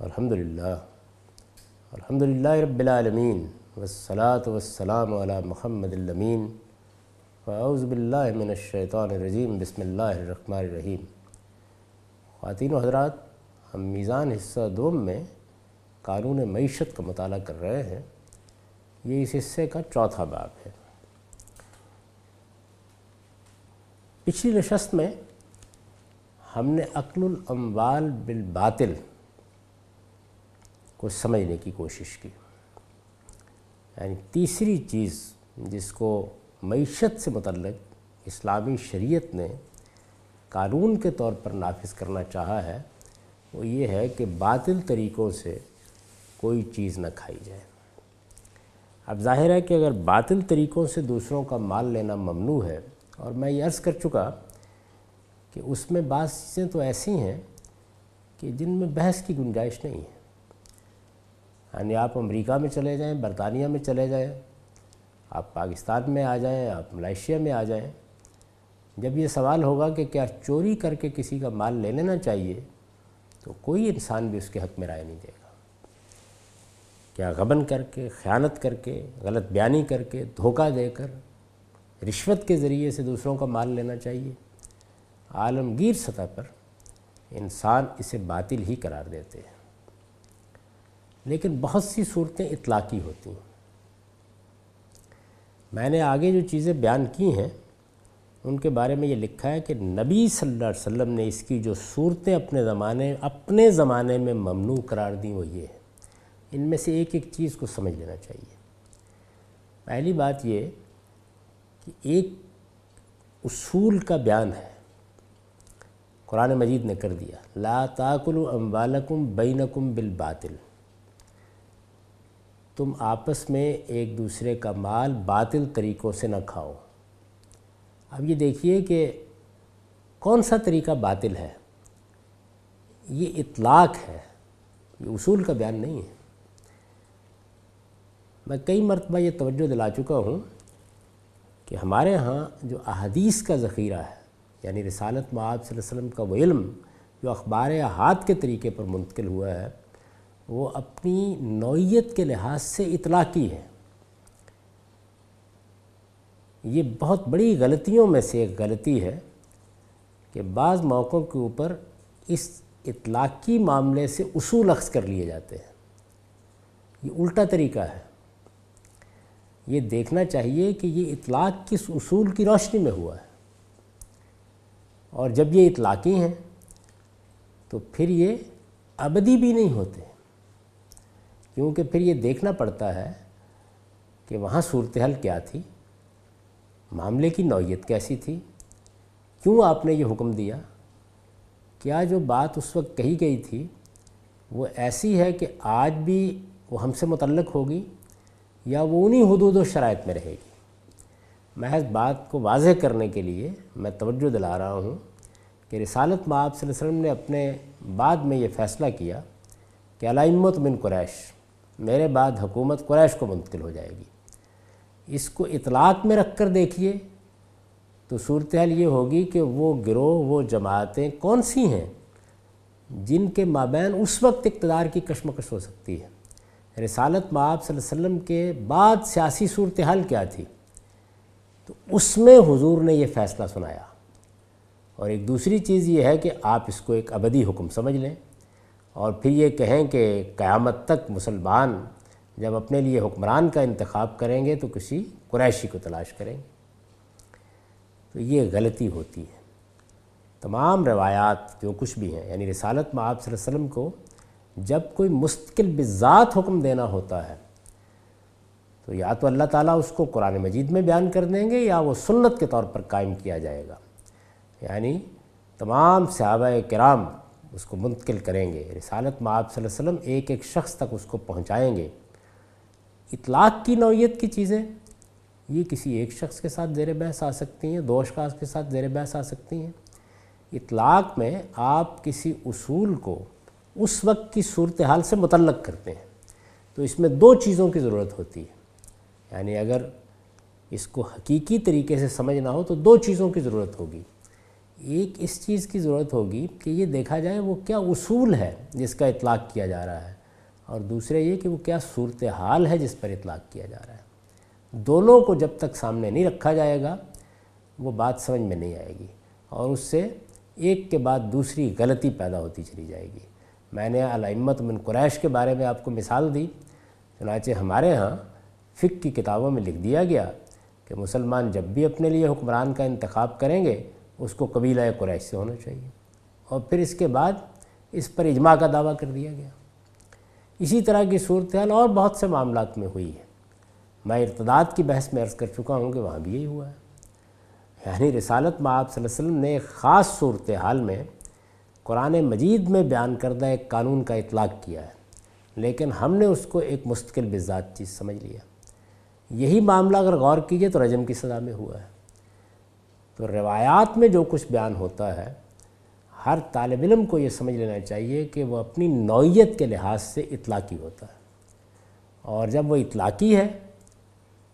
الحمد للہ الحمد للہ رب العالمین، والصلاة والسلام علی محمد الامین۔ فاعوذ باللہ من الشیطان الرجیم، بسم اللہ الرحمن الرحیم۔ خواتین و حضرات، ہم میزان حصہ دوم میں قانون معیشت کا مطالعہ کر رہے ہیں۔ یہ اس حصے کا چوتھا باب ہے۔ پچھلی نشست میں ہم نے عقل الاموال بالباطل کو سمجھنے کی کوشش کی۔ یعنی تیسری چیز جس کو معیشت سے متعلق اسلامی شریعت نے قانون کے طور پر نافذ کرنا چاہا ہے، وہ یہ ہے کہ باطل طریقوں سے کوئی چیز نہ کھائی جائے۔ اب ظاہر ہے کہ اگر باطل طریقوں سے دوسروں کا مال لینا ممنوع ہے، اور میں یہ عرض کر چکا کہ اس میں بعض چیزیں تو ایسی ہیں کہ جن میں بحث کی گنجائش نہیں ہے۔ یعنی آپ امریکہ میں چلے جائیں، برطانیہ میں چلے جائیں، آپ پاکستان میں آ جائیں، آپ ملائیشیا میں آ جائیں۔ جب یہ سوال ہوگا کہ کیا چوری کر کے کسی کا مال لے لینا چاہیے، تو کوئی انسان بھی اس کے حق میں رائے نہیں دے گا۔ کیا غبن کر کے، خیانت کر کے، غلط بیانی کر کے، دھوکہ دے کر رشوت کے ذریعے سے دوسروں کا مال لینا چاہیے؟ عالمگیر سطح پر انسان اسے باطل ہی قرار دیتے ہیں۔ لیکن بہت سی صورتیں اطلاقی ہوتی ہیں۔ میں نے آگے جو چیزیں بیان کی ہیں، ان کے بارے میں یہ لکھا ہے کہ نبی صلی اللہ علیہ وسلم نے اس کی جو صورتیں اپنے زمانے اپنے زمانے میں ممنوع قرار دیں، وہ یہ ہے ان میں سے ایک ایک چیز کو سمجھ لینا چاہیے۔ پہلی بات یہ کہ ایک اصول کا بیان ہے۔ قرآن مجید نے کر دیا، لا تاکلوا اموالکم بینکم بالباطل۔ تم آپس میں ایک دوسرے کا مال باطل طریقوں سے نہ کھاؤ۔ اب یہ دیکھیے کہ کون سا طریقہ باطل ہے۔ یہ اطلاق ہے، یہ اصول کا بیان نہیں ہے۔ میں کئی مرتبہ یہ توجہ دلا چکا ہوں کہ ہمارے ہاں جو احادیث کا ذخیرہ ہے یعنی رسالت معاب صلی اللہ علیہ وسلم کا وہ علم جو اخبار احاد کے طریقے پر منتقل ہوا ہے وہ اپنی نوعیت کے لحاظ سے اطلاقی ہے۔ یہ بہت بڑی غلطیوں میں سے ایک غلطی ہے کہ بعض موقعوں کے اوپر اس اطلاقی معاملے سے اصول اخذ کر لیے جاتے ہیں۔ یہ الٹا طریقہ ہے۔ یہ دیکھنا چاہیے کہ یہ اطلاق کس اصول کی روشنی میں ہوا ہے۔ اور جب یہ اطلاقی ہیں تو پھر یہ ابدی بھی نہیں ہوتے۔ کیونکہ پھر یہ دیکھنا پڑتا ہے کہ وہاں صورتحال کیا تھی، معاملے کی نوعیت کیسی تھی، کیوں آپ نے یہ حکم دیا؟ کیا جو بات اس وقت کہی گئی تھی وہ ایسی ہے کہ آج بھی وہ ہم سے متعلق ہوگی یا وہ انہی حدود و شرائط میں رہے گی؟ محض بات کو واضح کرنے کے لیے میں توجہ دلا رہا ہوں کہ رسالت مآب صلی اللہ علیہ وسلم نے اپنے بعد میں یہ فیصلہ کیا کہ علائمت من قریش میرے بعد حکومت قریش کو منتقل ہو جائے گی۔ اس کو اطلاق میں رکھ کر دیکھیے تو صورتحال یہ ہوگی کہ وہ گروہ، وہ جماعتیں کون سی ہیں جن کے مابین اس وقت اقتدار کی کشمکش ہو سکتی ہے۔ رسالت مآب صلی اللہ علیہ وسلم کے بعد سیاسی صورتحال کیا تھی؟ تو اس میں حضور نے یہ فیصلہ سنایا۔ اور ایک دوسری چیز یہ ہے کہ آپ اس کو ایک ابدی حکم سمجھ لیں۔ اور پھر یہ کہیں کہ قیامت تک مسلمان جب اپنے لیے حکمران کا انتخاب کریں گے تو کسی قریشی کو تلاش کریں گے۔ تو یہ غلطی ہوتی ہے۔ تمام روایات جو کچھ بھی ہیں یعنی رسالت میں آپ صلی اللہ علیہ وسلم کو جب کوئی مستقل بذات حکم دینا ہوتا ہے، تو یا تو اللہ تعالیٰ اس کو قرآن مجید میں بیان کر دیں گے یا وہ سنت کے طور پر قائم کیا جائے گا۔ یعنی تمام صحابہ کرام اس کو منتقل کریں گے۔ رسالت میں آپ صلی اللہ علیہ وسلم ایک ایک شخص تک اس کو پہنچائیں گے۔ اطلاق کی نوعیت کی چیزیں، یہ کسی ایک شخص کے ساتھ زیر بحث آ سکتی ہیں، دو اشخاص کے ساتھ زیر بحث آ سکتی ہیں۔ اطلاق میں آپ کسی اصول کو اس وقت کی صورتحال سے متعلق کرتے ہیں۔ تو اس میں دو چیزوں کی ضرورت ہوتی ہے۔ یعنی اگر اس کو حقیقی طریقے سے سمجھنا ہو تو دو چیزوں کی ضرورت ہوگی۔ ایک اس چیز کی ضرورت ہوگی کہ یہ دیکھا جائے وہ کیا اصول ہے جس کا اطلاق کیا جا رہا ہے اور دوسرے یہ کہ وہ کیا صورتحال ہے جس پر اطلاق کیا جا رہا ہے۔ دونوں کو جب تک سامنے نہیں رکھا جائے گا، وہ بات سمجھ میں نہیں آئے گی اور اس سے ایک کے بعد دوسری غلطی پیدا ہوتی چلی جائے گی۔ میں نے علامت من قریش کے بارے میں آپ کو مثال دی، چنانچہ ہمارے ہاں فک کی کتابوں میں لکھ دیا گیا کہ مسلمان جب بھی اپنے لیے حکمران کا انتخاب کریں گے اس کو قبیلہ قریش سے ہونا چاہیے۔ اور پھر اس کے بعد اس پر اجماع کا دعویٰ کر دیا گیا۔ اسی طرح کی صورتحال اور بہت سے معاملات میں ہوئی ہے۔ میں ارتداد کی بحث میں عرض کر چکا ہوں کہ وہاں بھی یہی ہوا ہے۔ یعنی رسالت میں آپ صلی اللہ علیہ وسلم نے ایک خاص صورتحال میں قرآن مجید میں بیان کردہ ایک قانون کا اطلاق کیا ہے۔ لیکن ہم نے اس کو ایک مستقل بذات چیز سمجھ لیا۔ یہی معاملہ اگر غور کیجیے تو رجم کی سزا میں ہوا ہے۔ تو روایات میں جو کچھ بیان ہوتا ہے، ہر طالب علم کو یہ سمجھ لینا چاہیے کہ وہ اپنی نوعیت کے لحاظ سے اطلاقی ہوتا ہے۔ اور جب وہ اطلاقی ہے،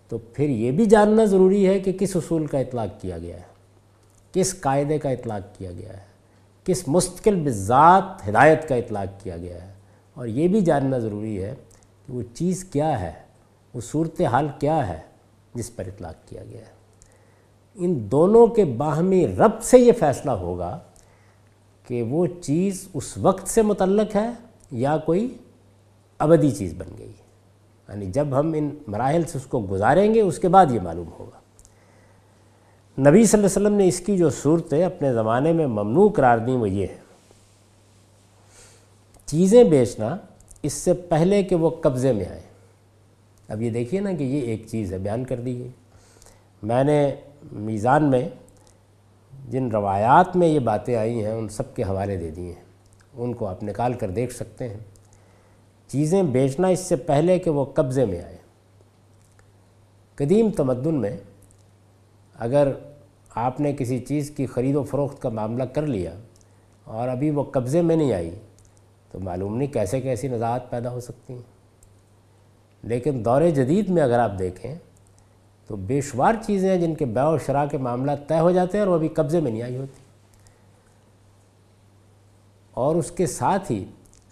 تو پھر یہ بھی جاننا ضروری ہے کہ کس اصول کا اطلاق کیا گیا ہے، کس قاعدے کا اطلاق کیا گیا ہے، کس مستقل بذات ہدایت کا اطلاق کیا گیا ہے۔ اور یہ بھی جاننا ضروری ہے کہ وہ چیز کیا ہے، وہ صورتحال کیا ہے، جس پر اطلاق کیا گیا ہے۔ ان دونوں کے باہمی ربط سے یہ فیصلہ ہوگا کہ وہ چیز اس وقت سے متعلق ہے یا کوئی ابدی چیز بن گئی یعنی جب ہم ان مراحل سے اس کو گزاریں گے، اس کے بعد یہ معلوم ہوگا۔ نبی صلی اللہ علیہ وسلم نے اس کی جو صورتیں اپنے زمانے میں ممنوع قرار دیں، وہ یہ ہے چیزیں بیچنا اس سے پہلے کہ وہ قبضے میں آئیں۔ اب یہ دیکھیے نا کہ یہ ایک چیز ہے، بیان کر دی گئی میں نے میزان میں جن روایات میں یہ باتیں آئی ہیں، ان سب کے حوالے دے دیے ہیں۔ ان کو آپ نکال کر دیکھ سکتے ہیں۔ چیزیں بیچنا اس سے پہلے کہ وہ قبضے میں آئے۔ قدیم تمدن میں اگر آپ نے کسی چیز کی خرید و فروخت کا معاملہ کر لیا اور ابھی وہ قبضے میں نہیں آئی، تو معلوم نہیں کیسے کیسی نزاعت پیدا ہو سکتی۔ ہیں لیکن دور جدید میں اگر آپ دیکھیں تو بے شمار چیزیں ہیں جن کے بیع و شراء کے معاملات طے ہو جاتے ہیں اور وہ ابھی قبضے میں نہیں آئی ہوتی۔ اور اس کے ساتھ ہی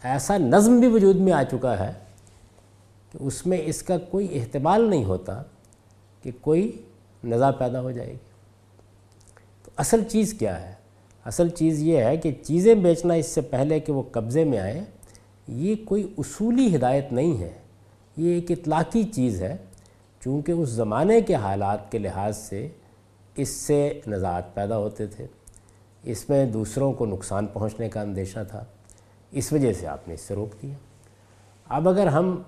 ایسا نظم بھی وجود میں آ چکا ہے کہ اس میں اس کا کوئی احتمال نہیں ہوتا کہ کوئی نزا پیدا ہو جائے گی۔ تو اصل چیز کیا ہے؟ اصل چیز یہ ہے کہ چیزیں بیچنا اس سے پہلے کہ وہ قبضے میں آئیں، یہ کوئی اصولی ہدایت نہیں ہے۔ یہ ایک اطلاقی چیز ہے۔ چونکہ اس زمانے کے حالات کے لحاظ سے اس سے نزاعت پیدا ہوتے تھے۔ اس میں دوسروں کو نقصان پہنچنے کا اندیشہ تھا۔ اس وجہ سے آپ نے اس سے روک دیا۔ اب اگر ہم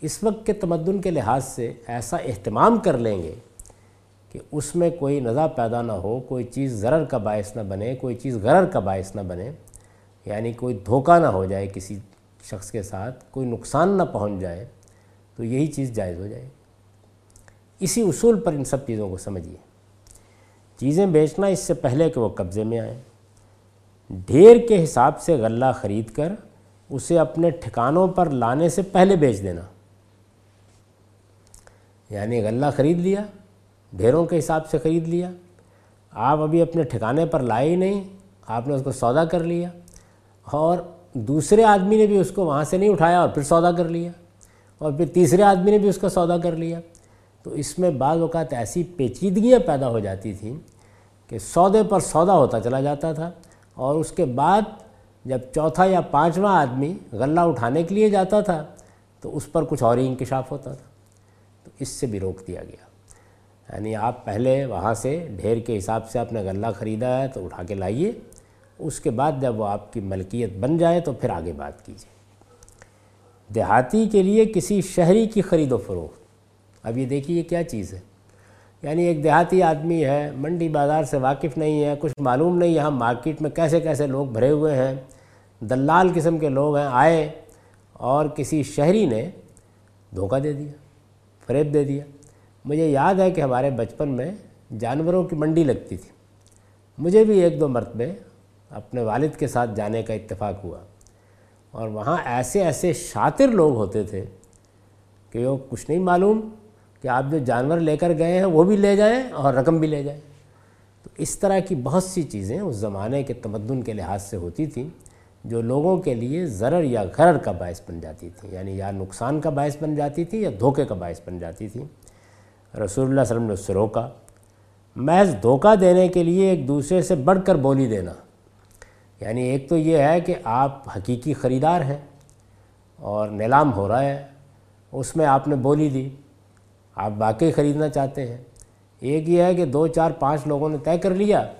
اس وقت کے تمدن کے لحاظ سے ایسا اہتمام کر لیں گے کہ اس میں کوئی نزا پیدا نہ ہو، کوئی چیز ضرر کا باعث نہ بنے، کوئی چیز غرر کا باعث نہ بنے یعنی کوئی دھوکہ نہ ہو جائے کسی شخص کے ساتھ، کوئی نقصان نہ پہنچ جائے تو یہی چیز جائز ہو جائے اسی اصول پر ان سب چیزوں کو سمجھیے۔ چیزیں بیچنا اس سے پہلے کہ وہ قبضے میں آئیں۔ ڈھیر کے حساب سے غلہ خرید کر اسے اپنے ٹھکانوں پر لانے سے پہلے بیچ دینا۔ یعنی غلہ خرید لیا، ڈھیروں کے حساب سے خرید لیا۔ آپ ابھی اپنے ٹھکانے پر لائے ہی نہیں، آپ نے اس کو سودا کر لیا۔ اور دوسرے آدمی نے بھی اس کو وہاں سے نہیں اٹھایا اور پھر سودا کر لیا۔ اور پھر تیسرے آدمی نے بھی اس کا سودا کر لیا۔ تو اس میں بعض اوقات ایسی پیچیدگیاں پیدا ہو جاتی تھیں کہ سودے پر سودا ہوتا چلا جاتا تھا اور اس کے بعد جب چوتھا یا پانچواں آدمی غلہ اٹھانے کے لیے جاتا تھا تو اس پر کچھ اور ہی انکشاف ہوتا تھا۔ تو اس سے بھی روک دیا گیا۔ یعنی آپ پہلے وہاں سے ڈھیر کے حساب سے آپ نے غلہ خریدا ہے تو اٹھا کے لائیے، اس کے بعد جب وہ آپ کی ملکیت بن جائے تو پھر آگے بات کیجیے۔ دیہاتی کے لیے کسی شہری کی خرید و فروخت۔ اب یہ دیکھیے یہ کیا چیز ہے۔ یعنی ایک دیہاتی آدمی ہے، منڈی بازار سے واقف نہیں ہے، کچھ معلوم نہیں یہاں مارکیٹ میں کیسے کیسے لوگ بھرے ہوئے ہیں۔ دلال قسم کے لوگ ہیں، آئے اور کسی شہری نے دھوکہ دے دیا، فریب دے دیا۔ مجھے یاد ہے کہ ہمارے بچپن میں جانوروں کی منڈی لگتی تھی۔ مجھے بھی ایک دو مرتبے اپنے والد کے ساتھ جانے کا اتفاق ہوا۔ اور وہاں ایسے ایسے شاطر لوگ ہوتے تھے کہ وہ کچھ نہیں معلوم کہ آپ جو جانور لے کر گئے ہیں وہ بھی لے جائیں اور رقم بھی لے جائیں۔ تو اس طرح کی بہت سی چیزیں اس زمانے کے تمدن کے لحاظ سے ہوتی تھیں جو لوگوں کے لیے ضرر یا غرر کا باعث بن جاتی تھیں یعنی یا نقصان کا باعث بن جاتی تھی یا دھوکے کا باعث بن جاتی تھیں۔ رسول اللہ علیہ وسلم نے اس سے روکا، محض دھوکہ دینے کے لیے ایک دوسرے سے بڑھ کر بولی دینا۔ یعنی ایک تو یہ ہے کہ آپ حقیقی خریدار ہیں اور نیلام ہو رہا ہے، اس میں آپ نے بولی دی، آپ واقعی خریدنا چاہتے ہیں۔ ایک یہ ہے کہ دو چار پانچ لوگوں نے طے کر لیا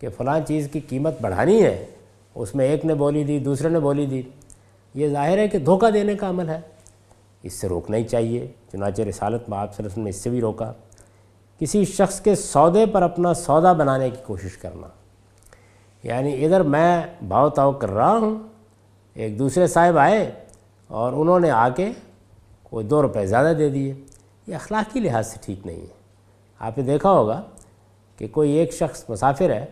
کہ فلاں چیز کی قیمت بڑھانی ہے، اس میں ایک نے بولی دی، دوسرے نے بولی دی۔ یہ ظاہر ہے کہ دھوکہ دینے کا عمل ہے۔ اس سے روکنا ہی چاہیے، چنانچہ رسالت میں آپ صلی اللہ علیہ وسلم نے اس سے بھی روکا۔ کسی شخص کے سودے پر اپنا سودا بنانے کی کوشش کرنا۔ یعنی ادھر میں بھاؤ تاؤ کر رہا ہوں، ایک دوسرے صاحب آئے اور انہوں نے آ کے کوئی دو روپے زیادہ دے دیے۔ یہ اخلاقی لحاظ سے ٹھیک نہیں ہے۔ آپ نے دیکھا ہوگا کہ کوئی ایک شخص مسافر ہے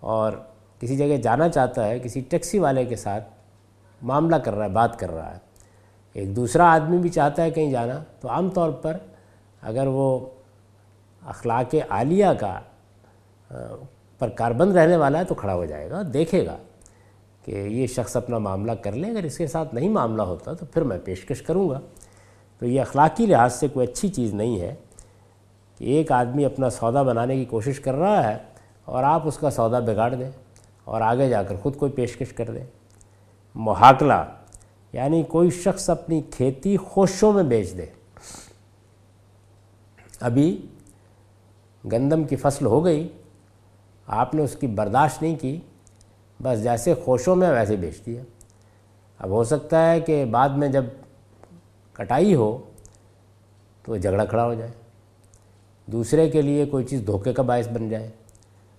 اور کسی جگہ جانا چاہتا ہے، کسی ٹیکسی والے کے ساتھ معاملہ کر رہا ہے، بات کر رہا ہے۔ ایک دوسرا آدمی بھی چاہتا ہے کہیں جانا۔ تو عام طور پر اگر وہ اخلاق عالیہ کا پر کاربند رہنے والا ہے تو کھڑا ہو جائے گا دیکھے گا کہ یہ شخص اپنا معاملہ کر لے، اگر اس کے ساتھ نہیں معاملہ ہوتا تو پھر میں پیشکش کروں گا۔ تو یہ اخلاقی لحاظ سے کوئی اچھی چیز نہیں ہے کہ ایک آدمی اپنا سودا بنانے کی کوشش کر رہا ہے اور آپ اس کا سودا بگاڑ دیں اور آگے جا کر خود کوئی پیشکش کر دیں۔ محاکلہ یعنی کوئی شخص اپنی کھیتی خوشوں میں بیچ دے۔ ابھی گندم کی فصل ہو گئی۔ آپ نے اس کی برداشت نہیں کی، بس جیسے خوشوں میں ویسے بیچ دیا۔ اب ہو سکتا ہے کہ بعد میں جب کٹائی ہو تو جھگڑا کھڑا ہو جائے۔ دوسرے کے لیے کوئی چیز دھوکے کا باعث بن جائے۔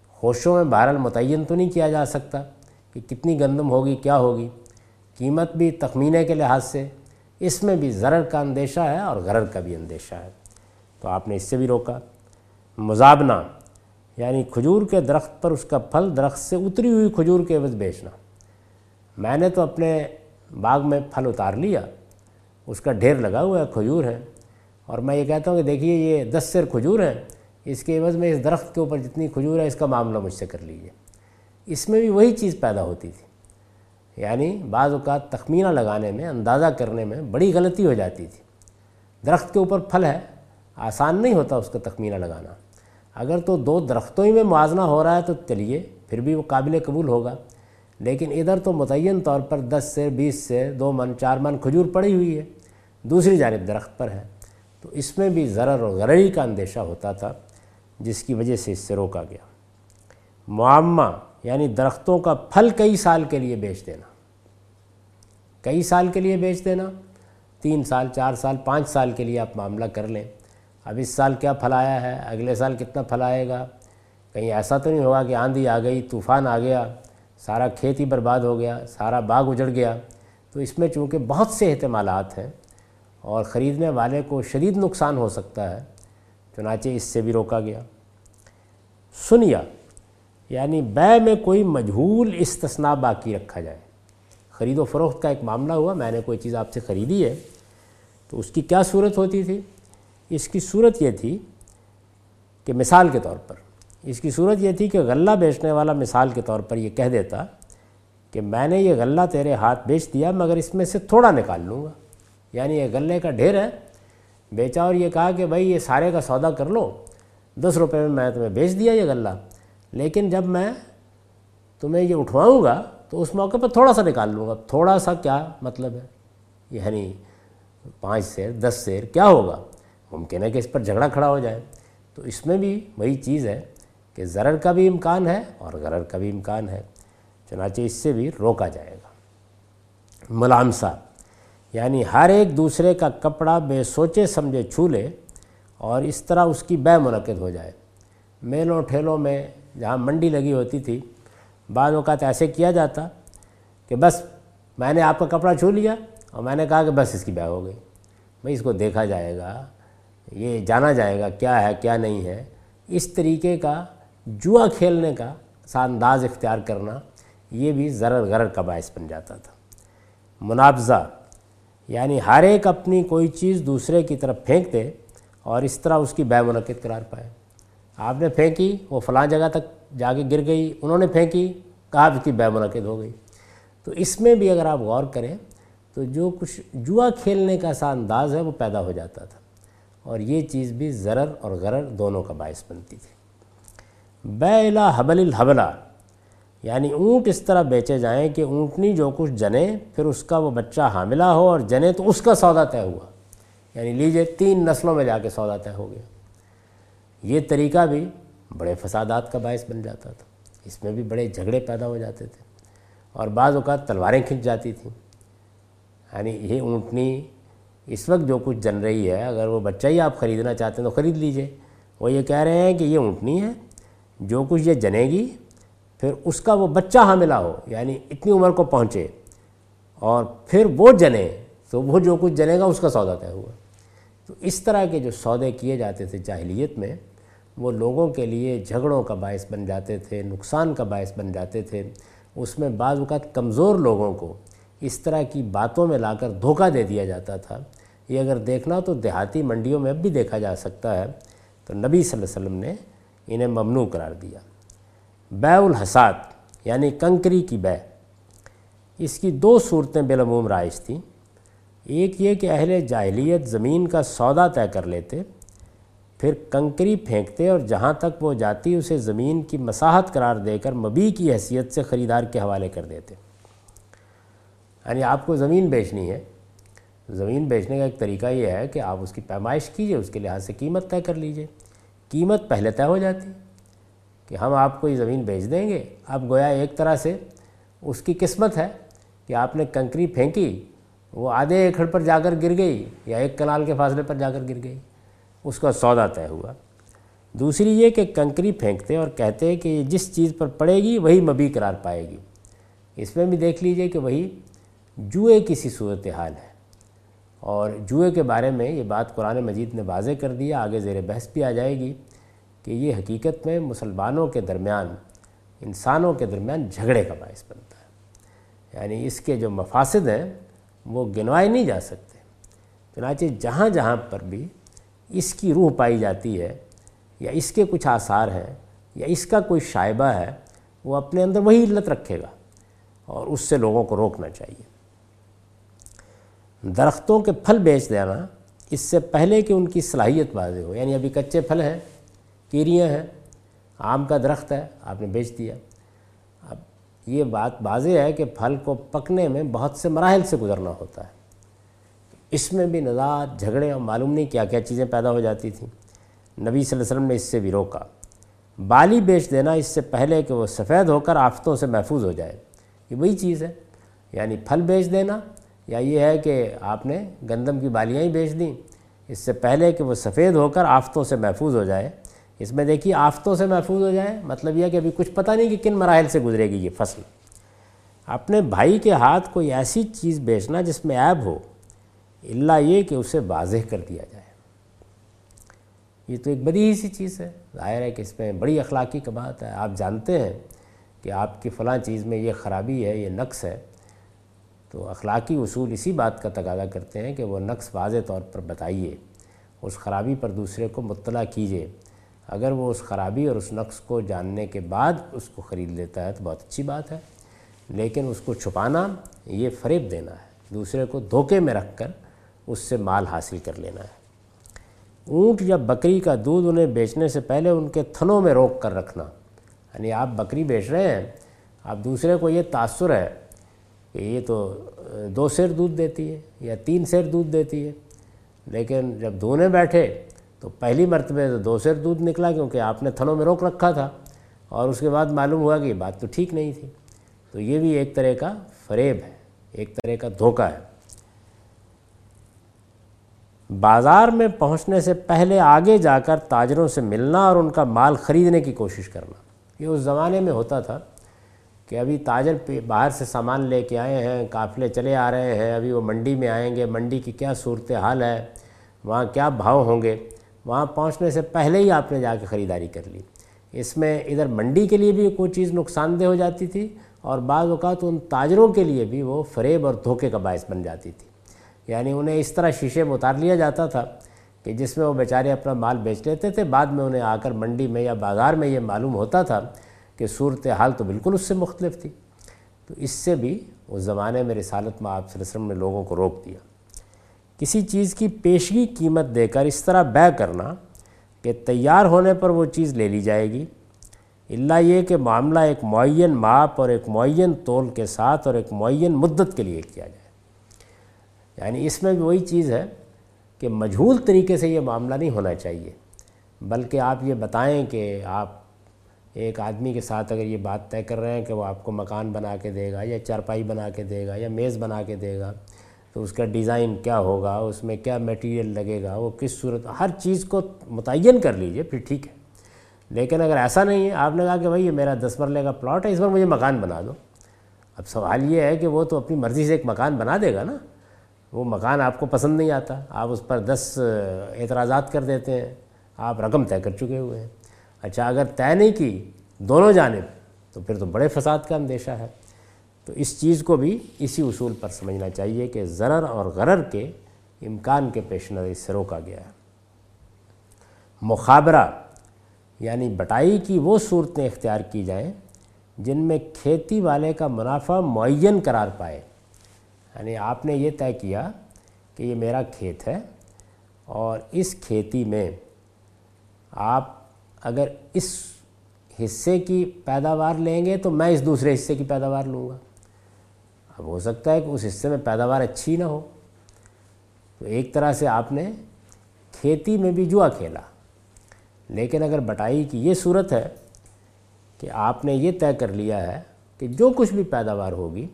خوشوں میں بہرحال متعین تو نہیں کیا جا سکتا کہ کتنی گندم ہوگی، کیا ہوگی۔ قیمت بھی تخمینے کے لحاظ سے، اس میں بھی ضرر کا اندیشہ ہے اور غرر کا بھی اندیشہ ہے۔ تو آپ نے اس سے بھی روکا۔ مزابنہ یعنی کھجور کے درخت پر اس کا پھل درخت سے اتری ہوئی کھجور کے عوض بیچنا۔ میں نے تو اپنے باغ میں پھل اتار لیا، اس کا ڈھیر لگا ہوا ہے، کھجور ہے۔ اور میں یہ کہتا ہوں کہ دیکھیے، یہ دس سیر کھجور ہیں۔ اس کے عوض میں اس درخت کے اوپر جتنی کھجور ہے، اس کا معاملہ مجھ سے کر لیجیے اس میں بھی وہی چیز پیدا ہوتی تھی۔ یعنی بعض اوقات تخمینہ لگانے میں، اندازہ کرنے میں بڑی غلطی ہو جاتی تھی۔ درخت کے اوپر پھل ہے، آسان نہیں ہوتا اس کا تخمینہ لگانا۔ اگر تو دو درختوں ہی میں موازنہ ہو رہا ہے تو چلیے، پھر بھی وہ قابل قبول ہوگا۔ لیکن ادھر تو متعین طور پر دس سے بیس سے دو من، چار من کھجور پڑی ہوئی ہے۔ دوسری جانب درخت پر ہے۔ تو اس میں بھی ضرر و غرری کا اندیشہ ہوتا تھا، جس کی وجہ سے اس سے روکا گیا۔ معمہ یعنی درختوں کا پھل کئی سال کے لیے بیچ دینا۔ کئی سال کے لیے بیچ دینا؟ تین سال، چار سال، پانچ سال کے لیے آپ معاملہ کر لیں۔ اب اس سال کیا پھل آیا ہے؟ اگلے سال کتنا پھل آئے گا؟ کہیں ایسا تو نہیں ہوگا کہ آندھی آ گئی، طوفان آ گیا، سارا کھیت ہی برباد ہو گیا، سارا باغ اجڑ گیا۔ تو اس میں چونکہ بہت سے احتمالات ہیں اور خریدنے والے کو شدید نقصان ہو سکتا ہے، چنانچہ اس سے بھی روکا گیا۔ سنیا یعنی بے میں کوئی مجہول استثناء باقی رکھا جائے۔ خرید و فروخت کا ایک معاملہ ہوا، میں نے کوئی چیز آپ سے خریدی ہے، تو اس کی کیا صورت ہوتی تھی؟ اس کی صورت یہ تھی کہ مثال کے طور پر، اس کی صورت یہ تھی کہ غلہ بیچنے والا مثال کے طور پر یہ کہہ دیتا کہ میں نے یہ غلہ تیرے ہاتھ بیچ دیا مگر اس میں سے تھوڑا نکال لوں گا۔ یعنی یہ غلے کا ڈھیر ہے، بیچا اور یہ کہا کہ بھائی یہ سارے کا سودا کر لو، دس روپے میں میں تمہیں بیچ دیا یہ غلہ، لیکن جب میں تمہیں یہ اٹھواؤں گا تو اس موقع پر تھوڑا سا نکال لوں گا۔ تھوڑا سا کیا مطلب ہے؟ یعنی پانچ سیر، دس سیر، کیا ہوگا؟ ممکن ہے کہ اس پر جھگڑا کھڑا ہو جائے۔ تو اس میں بھی وہی چیز ہے کہ ضرر کا بھی امکان ہے اور غرر کا بھی امکان ہے۔ چنانچہ اس سے بھی روکا جائے گا۔ ملامسہ یعنی ہر ایک دوسرے کا کپڑا بے سوچے سمجھے چھو لے اور اس طرح اس کی بے منعقد ہو جائے۔ میلوں، ٹھیلوں میں جہاں منڈی لگی ہوتی تھی، بعض اوقات ایسے کیا جاتا کہ بس میں نے آپ کا کپڑا چھو لیا اور میں نے کہا کہ بس اس کی بے ہو گئی۔ بھائی اس کو دیکھا جائے گا۔ یہ جانا جائے گا کیا ہے کیا نہیں ہے، اس طریقے کا جوا کھیلنے کا سا انداز اختیار کرنا یہ بھی ضرر غرر کا باعث بن جاتا تھا۔ منافضہ یعنی ہر ایک اپنی کوئی چیز دوسرے کی طرف پھینک دے اور اس طرح اس کی بے منعقد قرار پائے۔ آپ نے پھینکی، وہ فلاں جگہ تک جا کے گر گئی، انہوں نے پھینکی، کہا اس کی بے منعقد ہو گئی۔ تو اس میں بھی اگر آپ غور کریں تو جو کچھ جوا کھیلنے کا سا انداز ہے وہ پیدا ہو جاتا تھا۔ اور یہ چیز بھی ضرر اور غرر دونوں کا باعث بنتی تھی۔ بیلا حبل الحبلہ یعنی اونٹ اس طرح بیچے جائیں کہ اونٹنی جو کچھ جنے، پھر اس کا وہ بچہ حاملہ ہو اور جنے تو اس کا سودا طے ہوا۔ یعنی لیجیے تین نسلوں میں جا کے سودا طے ہو گیا۔ یہ طریقہ بھی بڑے فسادات کا باعث بن جاتا تھا۔ اس میں بھی بڑے جھگڑے پیدا ہو جاتے تھے اور بعض اوقات تلواریں کھنچ جاتی تھیں۔ یعنی یہ اونٹنی اس وقت جو کچھ جن رہی ہے، اگر وہ بچہ ہی آپ خریدنا چاہتے ہیں تو خرید لیجیے۔ وہ یہ کہہ رہے ہیں کہ یہ اونٹنی ہے، جو کچھ یہ جنے گی، پھر اس کا وہ بچہ حاملہ ہو یعنی اتنی عمر کو پہنچے، اور پھر وہ جنے تو وہ جو کچھ جنے گا، اس کا سودا طے ہوا۔ تو اس طرح کے جو سودے کیے جاتے تھے جاہلیت میں، وہ لوگوں کے لیے جھگڑوں کا باعث بن جاتے تھے، نقصان کا باعث بن جاتے تھے۔ اس میں بعض اوقات کمزور لوگوں کو اس طرح کی باتوں میں لا کر دھوکہ دے دیا جاتا تھا۔ یہ اگر دیکھنا تو دیہاتی منڈیوں میں اب بھی دیکھا جا سکتا ہے، تو نبی صلی اللہ علیہ وسلم نے انہیں ممنوع قرار دیا۔ بے الحساد یعنی کنکری کی بے اس کی دو صورتیں بالعموم رائج تھیں۔ ایک یہ کہ اہل جاہلیت زمین کا سودا طے کر لیتے، پھر کنکری پھینکتے اور جہاں تک وہ جاتی اسے زمین کی مساحت قرار دے کر مبی کی حیثیت سے خریدار کے حوالے کر دیتے۔ یعنی آپ کو زمین بیچنی ہے زمین بیچنے کا ایک طریقہ یہ ہے کہ آپ اس کی پیمائش کیجیے، اس کے لحاظ سے قیمت طے کر لیجیے۔ قیمت پہلے طے ہو جاتی کہ ہم آپ کو یہ زمین بیچ دیں گے۔ اب گویا ایک طرح سے اس کی قسمت ہے کہ آپ نے کنکری پھینکی، وہ آدھے ایکڑ پر جا کر گر گئی یا ایک کنال کے فاصلے پر جا کر گر گئی، اس کا سودا طے ہوا۔ دوسری یہ کہ کنکری پھینکتے اور کہتے کہ جس چیز پر پڑے گی، وہی مبی قرار پائے گی۔ اس میں بھی دیکھ لیجیے کہ وہی جوئے کسی صورت حال ہے۔ اور جوئے کے بارے میں یہ بات قرآن مجید نے واضح کر دیا آگے زیر بحث بھی آ جائے گی کہ یہ حقیقت میں مسلمانوں کے درمیان، انسانوں کے درمیان جھگڑے کا باعث بنتا ہے۔ یعنی اس کے جو مفاسد ہیں، وہ گنوائے نہیں جا سکتے۔ چنانچہ جہاں جہاں پر بھی اس کی روح پائی جاتی ہے، یا اس کے کچھ آثار ہیں، یا اس کا کوئی شائبہ ہے، وہ اپنے اندر وہی علت رکھے گا اور اس سے لوگوں کو روکنا چاہیے۔ درختوں کے پھل بیچ دینا، اس سے پہلے کہ ان کی صلاحیت واضح ہو۔ یعنی ابھی کچے پھل ہیں، کیریاں ہیں، آم کا درخت ہے، آپ نے بیچ دیا۔ اب یہ بات واضح ہے کہ پھل کو پکنے میں بہت سے مراحل سے گزرنا ہوتا ہے۔ اس میں بھی نزاعت، جھگڑے اور معلوم نہیں کیا کیا چیزیں پیدا ہو جاتی تھیں۔ نبی صلی اللہ علیہ وسلم نے اس سے بھی روکا۔ بالی بیچ دینا اس سے پہلے کہ وہ سفید ہو کر آفتوں سے محفوظ ہو جائے۔ یہ وہی چیز ہے۔ یعنی پھل بیچ دینا یا یہ ہے کہ آپ نے گندم کی بالیاں ہی بیچ دیں، اس سے پہلے کہ وہ سفید ہو کر آفتوں سے محفوظ ہو جائے۔ اس میں دیکھیے آفتوں سے محفوظ ہو جائے مطلب یہ کہ ابھی کچھ پتہ نہیں کہ کن مراحل سے گزرے گی یہ فصل۔ اپنے بھائی کے ہاتھ کوئی ایسی چیز بیچنا جس میں عیب ہو اللہ یہ کہ اسے واضح کر دیا جائے۔ یہ تو ایک بڑی ہی سی چیز ہے۔ ظاہر ہے کہ اس میں بڑی اخلاقی کا بات ہے۔ آپ جانتے ہیں کہ آپ کی فلاں چیز میں یہ خرابی ہے، یہ نقص ہے۔ تو اخلاقی اصول اسی بات کا تقاضا کرتے ہیں کہ وہ نقص واضح طور پر بتائیے، اس خرابی پر دوسرے کو مطلع کیجیے۔ اگر وہ اس خرابی اور اس نقص کو جاننے کے بعد اس کو خرید لیتا ہے تو بہت اچھی بات ہے، لیکن اس کو چھپانا یہ فریب دینا ہے۔ دوسرے کو دھوکے میں رکھ کر اس سے مال حاصل کر لینا ہے۔ اونٹ یا بکری کا دودھ انہیں بیچنے سے پہلے ان کے تھنوں میں روک کر رکھنا۔ یعنی آپ بکری بیچ رہے ہیں، آپ دوسرے کو یہ تاثر ہے کہ یہ تو دو سیر دودھ دیتی ہے یا تین سیر دودھ دیتی ہے۔ لیکن جب دھونے بیٹھے تو پہلی مرتبہ تو دو سیر دودھ نکلا کیونکہ آپ نے تھنوں میں روک رکھا تھا۔ اور اس کے بعد معلوم ہوا کہ یہ بات تو ٹھیک نہیں تھی۔ تو یہ بھی ایک طرح کا فریب ہے، ایک طرح کا دھوکہ ہے۔ بازار میں پہنچنے سے پہلے آگے جا کر تاجروں سے ملنا اور ان کا مال خریدنے کی کوشش کرنا، یہ اس زمانے میں ہوتا تھا۔ کہ ابھی تاجر باہر سے سامان لے کے آئے ہیں، قافلے چلے آ رہے ہیں، ابھی وہ منڈی میں آئیں گے، منڈی کی کیا صورت حال ہے، وہاں کیا بھاؤ ہوں گے؟ وہاں پہنچنے سے پہلے ہی آپ نے جا کے خریداری کر لی۔ اس میں ادھر منڈی کے لیے بھی کوئی چیز نقصان دہ ہو جاتی تھی اور بعض اوقات ان تاجروں کے لیے بھی وہ فریب اور دھوکے کا باعث بن جاتی تھی۔ یعنی انہیں اس طرح شیشے میں اتار لیا جاتا تھا کہ جس میں وہ بیچارے اپنا مال بیچ لیتے تھے، بعد میں انہیں آ کر منڈی میں یا بازار میں یہ معلوم ہوتا تھا کہ صورت حال تو بالکل اس سے مختلف تھی۔ تو اس سے بھی اس زمانے میں رسالت میں آپ صلی اللہ علیہ وسلم نے لوگوں کو روک دیا۔ کسی چیز کی پیشگی قیمت دے کر اس طرح بے کرنا کہ تیار ہونے پر وہ چیز لے لی جائے گی۔ اللہ یہ کہ معاملہ ایک معین ماپ اور ایک معین تول کے ساتھ اور ایک معین مدت کے لیے کیا جائے۔ یعنی اس میں بھی وہی چیز ہے کہ مجھول طریقے سے یہ معاملہ نہیں ہونا چاہیے، بلکہ آپ یہ بتائیں کہ آپ ایک آدمی کے ساتھ اگر یہ بات طے کر رہے ہیں کہ وہ آپ کو مکان بنا کے دے گا یا چارپائی بنا کے دے گا یا میز بنا کے دے گا، تو اس کا ڈیزائن کیا ہوگا، اس میں کیا میٹیریل لگے گا، وہ کس صورت، ہر چیز کو متعین کر لیجیے، پھر ٹھیک ہے۔ لیکن اگر ایسا نہیں ہے، آپ نے کہا کہ بھائی یہ میرا دس مرلے کا پلاٹ ہے، اس پر مجھے مکان بنا دو۔ اب سوال یہ ہے کہ وہ تو اپنی مرضی سے ایک مکان بنا دے گا نا۔ وہ مکان آپ کو پسند نہیں آتا، آپ اس پر دس اعتراضات کر دیتے ہیں، آپ رقم طے کر چکے ہوئے ہیں۔ اچھا اگر طے نہیں کی دونوں جانب، تو پھر تو بڑے فساد کا اندیشہ ہے۔ تو اس چیز کو بھی اسی اصول پر سمجھنا چاہیے کہ ضرر اور غرر کے امکان کے پیش نظر سے روکا گیا ہے۔ مخابرہ یعنی بٹائی کی وہ صورتیں اختیار کی جائیں جن میں کھیتی والے کا منافع معین قرار پائے۔ یعنی آپ نے یہ طے کیا کہ یہ میرا کھیت ہے اور اس کھیتی میں آپ اگر اس حصے کی پیداوار لیں گے تو میں اس دوسرے حصے کی پیداوار لوں گا۔ اب ہو سکتا ہے کہ اس حصے میں پیداوار اچھی نہ ہو۔ تو ایک طرح سے آپ نے کھیتی میں بھی جوا کھیلا۔ لیکن اگر بٹائی کی یہ صورت ہے کہ آپ نے یہ طے کر لیا ہے کہ جو کچھ بھی پیداوار ہوگی،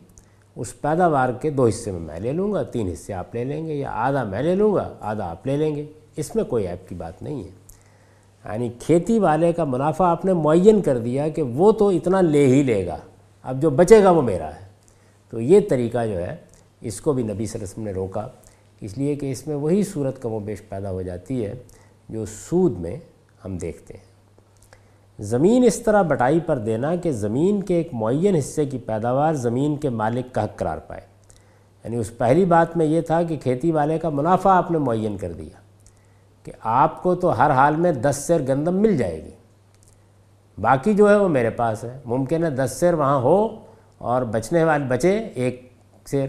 اس پیداوار کے دو حصے میں میں لے لوں گا، تین حصے آپ لے لیں گے یا آدھا میں لے لوں گا، آدھا آپ لے لیں گے۔ اس میں کوئی ایپ کی بات نہیں ہے۔ یعنی کھیتی والے کا منافع آپ نے معین کر دیا کہ وہ تو اتنا لے ہی لے گا، اب جو بچے گا وہ میرا ہے۔ تو یہ طریقہ جو ہے، اس کو بھی نبی صلی اللہ علیہ وسلم نے روکا۔ اس لیے کہ اس میں وہی صورت کم و بیش پیدا ہو جاتی ہے جو سود میں ہم دیکھتے ہیں۔ زمین اس طرح بٹائی پر دینا کہ زمین کے ایک معین حصے کی پیداوار زمین کے مالک کا حق قرار پائے۔ یعنی اس پہلی بات میں یہ تھا کہ کھیتی والے کا منافع آپ نے معین کر دیا۔ کہ آپ کو تو ہر حال میں دس سیر گندم مل جائے گی۔ باقی جو ہے وہ میرے پاس ہے۔ ممکن ہے دس سیر وہاں ہو اور بچنے والے بچے ایک سیر۔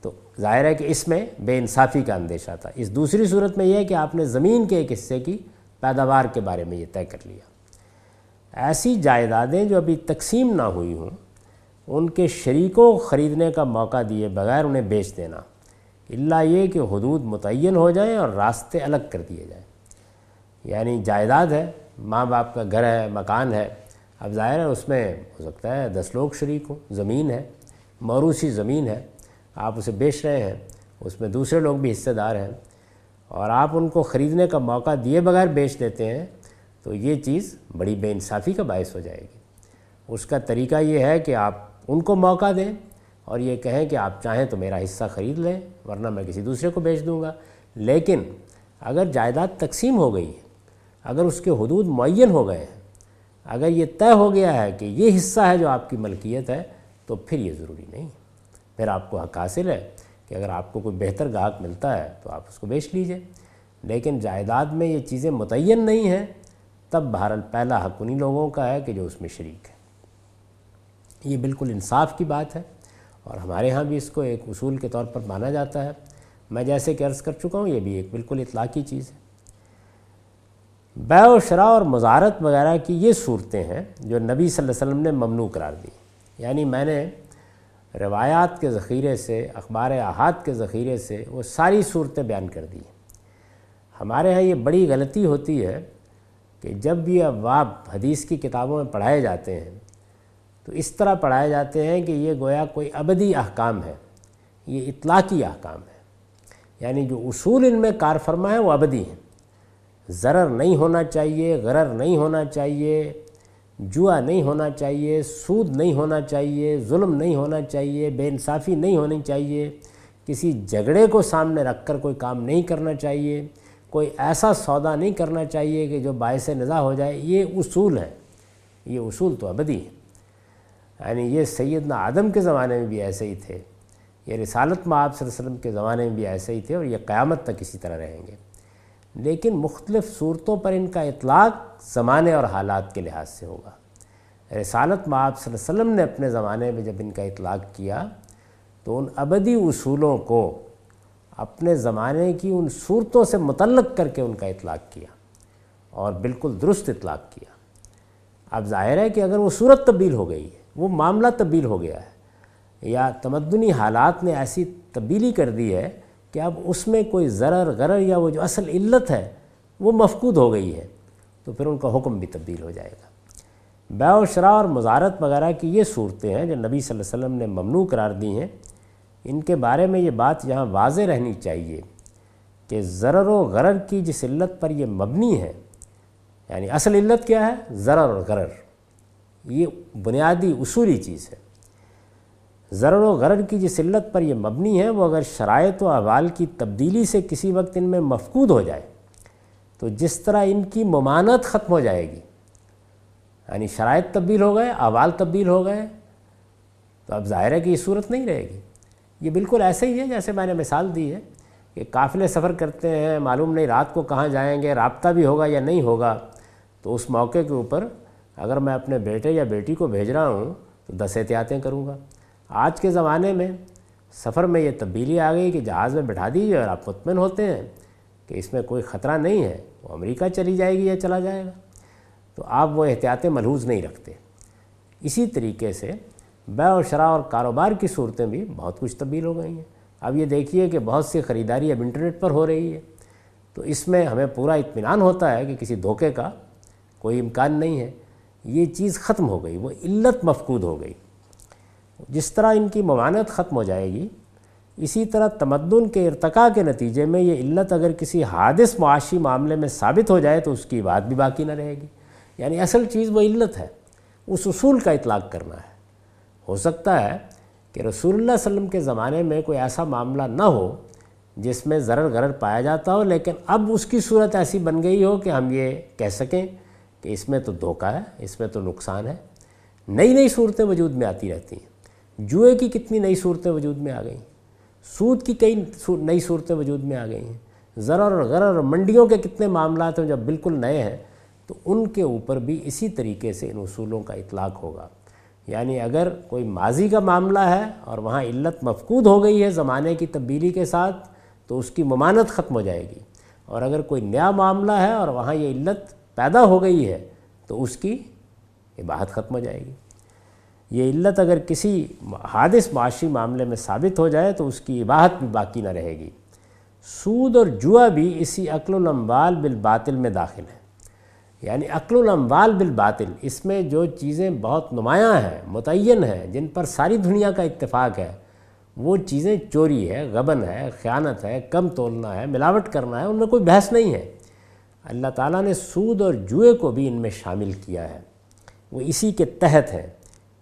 تو ظاہر ہے کہ اس میں بے انصافی کا اندیشہ تھا۔ اس دوسری صورت میں یہ ہے کہ آپ نے زمین کے ایک حصے کی پیداوار کے بارے میں یہ طے کر لیا۔ ایسی جائیدادیں جو ابھی تقسیم نہ ہوئی ہوں، ان کے شریکوں خریدنے کا موقع دیے بغیر انہیں بیچ دینا۔ اللہ یہ کہ حدود متعین ہو جائیں اور راستے الگ کر دیے جائیں۔ یعنی جائیداد ہے، ماں باپ کا گھر ہے، مکان ہے۔ اب ظاہر ہے اس میں ہو سکتا ہے دس لوگ شریک ہوں، زمین ہے، موروثی زمین ہے، آپ اسے بیچ رہے ہیں، اس میں دوسرے لوگ بھی حصے دار ہیں۔ اور آپ ان کو خریدنے کا موقع دیے بغیر بیچ دیتے ہیں، تو یہ چیز بڑی بے انصافی کا باعث ہو جائے گی۔ اس کا طریقہ یہ ہے کہ آپ ان کو موقع دیں اور یہ کہیں کہ آپ چاہیں تو میرا حصہ خرید لیں، ورنہ میں کسی دوسرے کو بیچ دوں گا۔ لیکن اگر جائیداد تقسیم ہو گئی ہے اگر اس کے حدود معین ہو گئے ہیں اگر یہ طے ہو گیا ہے کہ یہ حصہ ہے جو آپ کی ملکیت ہے، تو پھر یہ ضروری نہیں۔ پھر آپ کو حق حاصل ہے کہ اگر آپ کو کوئی بہتر گاہک ملتا ہے، تو آپ اس کو بیچ لیجیے۔ لیکن جائیداد میں یہ چیزیں متعین نہیں ہیں، تب بہرحال پہلا حق انہی لوگوں کا ہے کہ جو اس میں شریک ہے یہ بالکل انصاف کی بات ہے۔ اور ہمارے ہاں بھی اس کو ایک اصول کے طور پر مانا جاتا ہے۔ میں جیسے کہ عرض کر چکا ہوں، یہ بھی ایک بالکل اطلاقی چیز ہے۔ بے و شرح اور مزارت وغیرہ کی یہ صورتیں ہیں جو نبی صلی اللہ علیہ وسلم نے ممنوع قرار دی۔ یعنی میں نے روایات کے ذخیرے سے، اخبار احاد کے ذخیرے سے وہ ساری صورتیں بیان کر دی۔ ہمارے ہاں یہ بڑی غلطی ہوتی ہے کہ جب بھی ابواب حدیث کی کتابوں میں پڑھائے جاتے ہیں تو اس طرح پڑھائے جاتے ہیں کہ یہ گویا کوئی ابدی احکام ہے، یہ اطلاقی احکام ہے۔ یعنی جو اصول ان میں کار فرما ہے وہ ابدی ہیں۔ ضرر نہیں ہونا چاہیے، غرر نہیں ہونا چاہیے، جوا نہیں ہونا چاہیے، سود نہیں ہونا چاہیے، ظلم نہیں ہونا چاہیے، بے انصافی نہیں ہونی چاہیے۔ کسی جھگڑے کو سامنے رکھ کر کوئی کام نہیں کرنا چاہیے، کوئی ایسا سودا نہیں کرنا چاہیے کہ جو باعث نظا ہو جائے۔ یہ اصول ہے یہ اصول تو ابدی ہے یعنی یہ سیدنا آدم کے زمانے میں بھی ایسے ہی تھے، یہ رسالت میں آپ صلی اللہ علیہ وسلم کے زمانے میں بھی ایسے ہی تھے اور یہ قیامت تک اسی طرح رہیں گے۔ لیکن مختلف صورتوں پر ان کا اطلاق زمانے اور حالات کے لحاظ سے ہوگا۔ رسالت میں آپ صلی اللہ علیہ وسلم نے اپنے زمانے میں جب ان کا اطلاق کیا تو ان ابدی اصولوں کو اپنے زمانے کی ان صورتوں سے متعلق کر کے ان کا اطلاق کیا اور بالکل درست اطلاق کیا۔ اب ظاہر ہے کہ اگر وہ صورت تبدیل ہو گئی ہے وہ معاملہ تبدیل ہو گیا ہے۔ یا تمدنی حالات نے ایسی تبدیلی کر دی ہے کہ اب اس میں کوئی ضرر، غرر یا وہ جو اصل علت ہے وہ مفقود ہو گئی ہے، تو پھر ان کا حکم بھی تبدیل ہو جائے گا۔ بیع و شراء اور مزارت وغیرہ کی یہ صورتیں ہیں جو نبی صلی اللہ علیہ وسلم نے ممنوع قرار دی ہیں، ان کے بارے میں یہ بات یہاں واضح رہنی چاہیے کہ ضرر و غرر کی جس علت پر یہ مبنی ہے یعنی اصل علت کیا ہے؟ ضرر اور غرر۔ یہ بنیادی اصولی چیز ہے۔ ضرر و غرر کی جس علت پر یہ مبنی ہے، وہ اگر شرائط و احوال کی تبدیلی سے کسی وقت ان میں مفقود ہو جائے، تو جس طرح ان کی ممانت ختم ہو جائے گی یعنی شرائط تبدیل ہو گئے، احوال تبدیل ہو گئے، تو اب ظاہر ہے کہ یہ صورت نہیں رہے گی۔ یہ بالکل ایسے ہی ہے جیسے میں نے مثال دی ہے کہ قافلے سفر کرتے ہیں، معلوم نہیں رات کو کہاں جائیں گے، رابطہ بھی ہوگا یا نہیں ہوگا، تو اس موقع کے اوپر اگر میں اپنے بیٹے یا بیٹی کو بھیج رہا ہوں تو دس احتیاطیں کروں گا۔ آج کے زمانے میں سفر میں یہ تبدیلی آ گئی کہ جہاز میں بٹھا دیجیے اور آپ مطمئن ہوتے ہیں کہ اس میں کوئی خطرہ نہیں ہے، وہ امریکہ چلی جائے گی یا چلا جائے گا۔ تو آپ وہ احتیاطیں ملحوظ نہیں رکھتے۔ اسی طریقے سے بیع و شرح اور کاروبار کی صورتیں بھی بہت کچھ تبدیل ہو گئی ہیں۔ اب یہ دیکھیے کہ بہت سی خریداری اب انٹرنیٹ پر ہو رہی ہے۔ تو اس میں ہمیں پورا اطمینان ہوتا ہے کہ کسی دھوکے کا کوئی امکان نہیں ہے۔ یہ چیز ختم ہو گئی، وہ علت مفقود ہو گئی۔ جس طرح ان کی ممانت ختم ہو جائے گی، اسی طرح تمدن کے ارتقاء کے نتیجے میں یہ علت اگر کسی حادث، معاشی معاملے میں ثابت ہو جائے تو اس کی بات بھی باقی نہ رہے گی۔ یعنی اصل چیز وہ علت ہے، اس اصول کا اطلاق کرنا ہے۔ ہو سکتا ہے کہ رسول اللہ علیہ وسلم کے زمانے میں کوئی ایسا معاملہ نہ ہو جس میں ضرر غرر پایا جاتا ہو، لیکن اب اس کی صورت ایسی بن گئی ہو کہ ہم یہ کہہ سکیں کہ اس میں تو دھوکہ ہے، اس میں تو نقصان ہے۔ نئی نئی صورتیں وجود میں آتی رہتی ہیں۔ جوئے کی کتنی نئی صورتیں وجود میں آ گئیں۔ سود کی کئی نئی صورتیں وجود میں آ گئی ہیں۔ ضرر اور غرر اور منڈیوں کے کتنے معاملات ہیں جب بالکل نئے ہیں۔ تو ان کے اوپر بھی اسی طریقے سے ان اصولوں کا اطلاق ہوگا۔ یعنی اگر کوئی ماضی کا معاملہ ہے اور وہاں علت مفقود ہو گئی ہے زمانے کی تبدیلی کے ساتھ، تو اس کی ممانت ختم ہو جائے گی۔ اور اگر کوئی نیا معاملہ ہے اور وہاں یہ علت پیدا ہو گئی ہے تو اس کی عباہت ختم ہو جائے گی۔ یہ علت اگر کسی حادث معاشی معاملے میں ثابت ہو جائے تو اس کی عباہت بھی باقی نہ رہے گی۔ سود اور جوا بھی اسی عقل الاموال بالباطل میں داخل ہے یعنی عقل الاموال بالباطل، اس میں جو چیزیں بہت نمایاں ہیں، متعین ہیں، جن پر ساری دنیا کا اتفاق ہے، وہ چیزیں چوری ہے، غبن ہے، خیانت ہے، کم تولنا ہے، ملاوٹ کرنا ہے، ان میں کوئی بحث نہیں ہے۔ اللہ تعالیٰ نے سود اور جوئے کو بھی ان میں شامل کیا ہے۔ وہ اسی کے تحت ہیں۔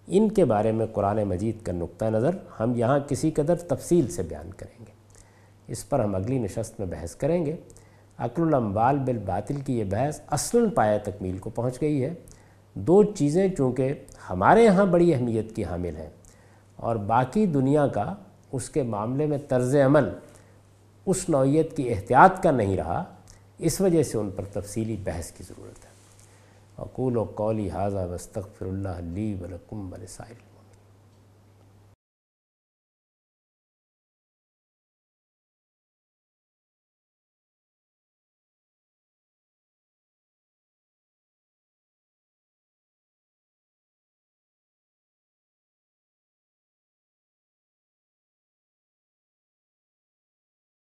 ان کے بارے میں قرآن مجید کا نقطہ نظر ہم یہاں کسی قدر تفصیل سے بیان کریں گے۔ اس پر ہم اگلی نشست میں بحث کریں گے۔ عقل الاموال بالباطل کی یہ بحث اصل پایا تکمیل کو پہنچ گئی ہے۔ دو چیزیں چونکہ ہمارے یہاں بڑی اہمیت کی حامل ہیں اور باقی دنیا کا اس کے معاملے میں طرز عمل اس نوعیت کی احتیاط کا نہیں رہا۔ اس وجہ سے ان پر تفصیلی بحث کی ضرورت ہے۔ اقول و قولی حاضہ وستغفر اللہ لی ولکم ولسائل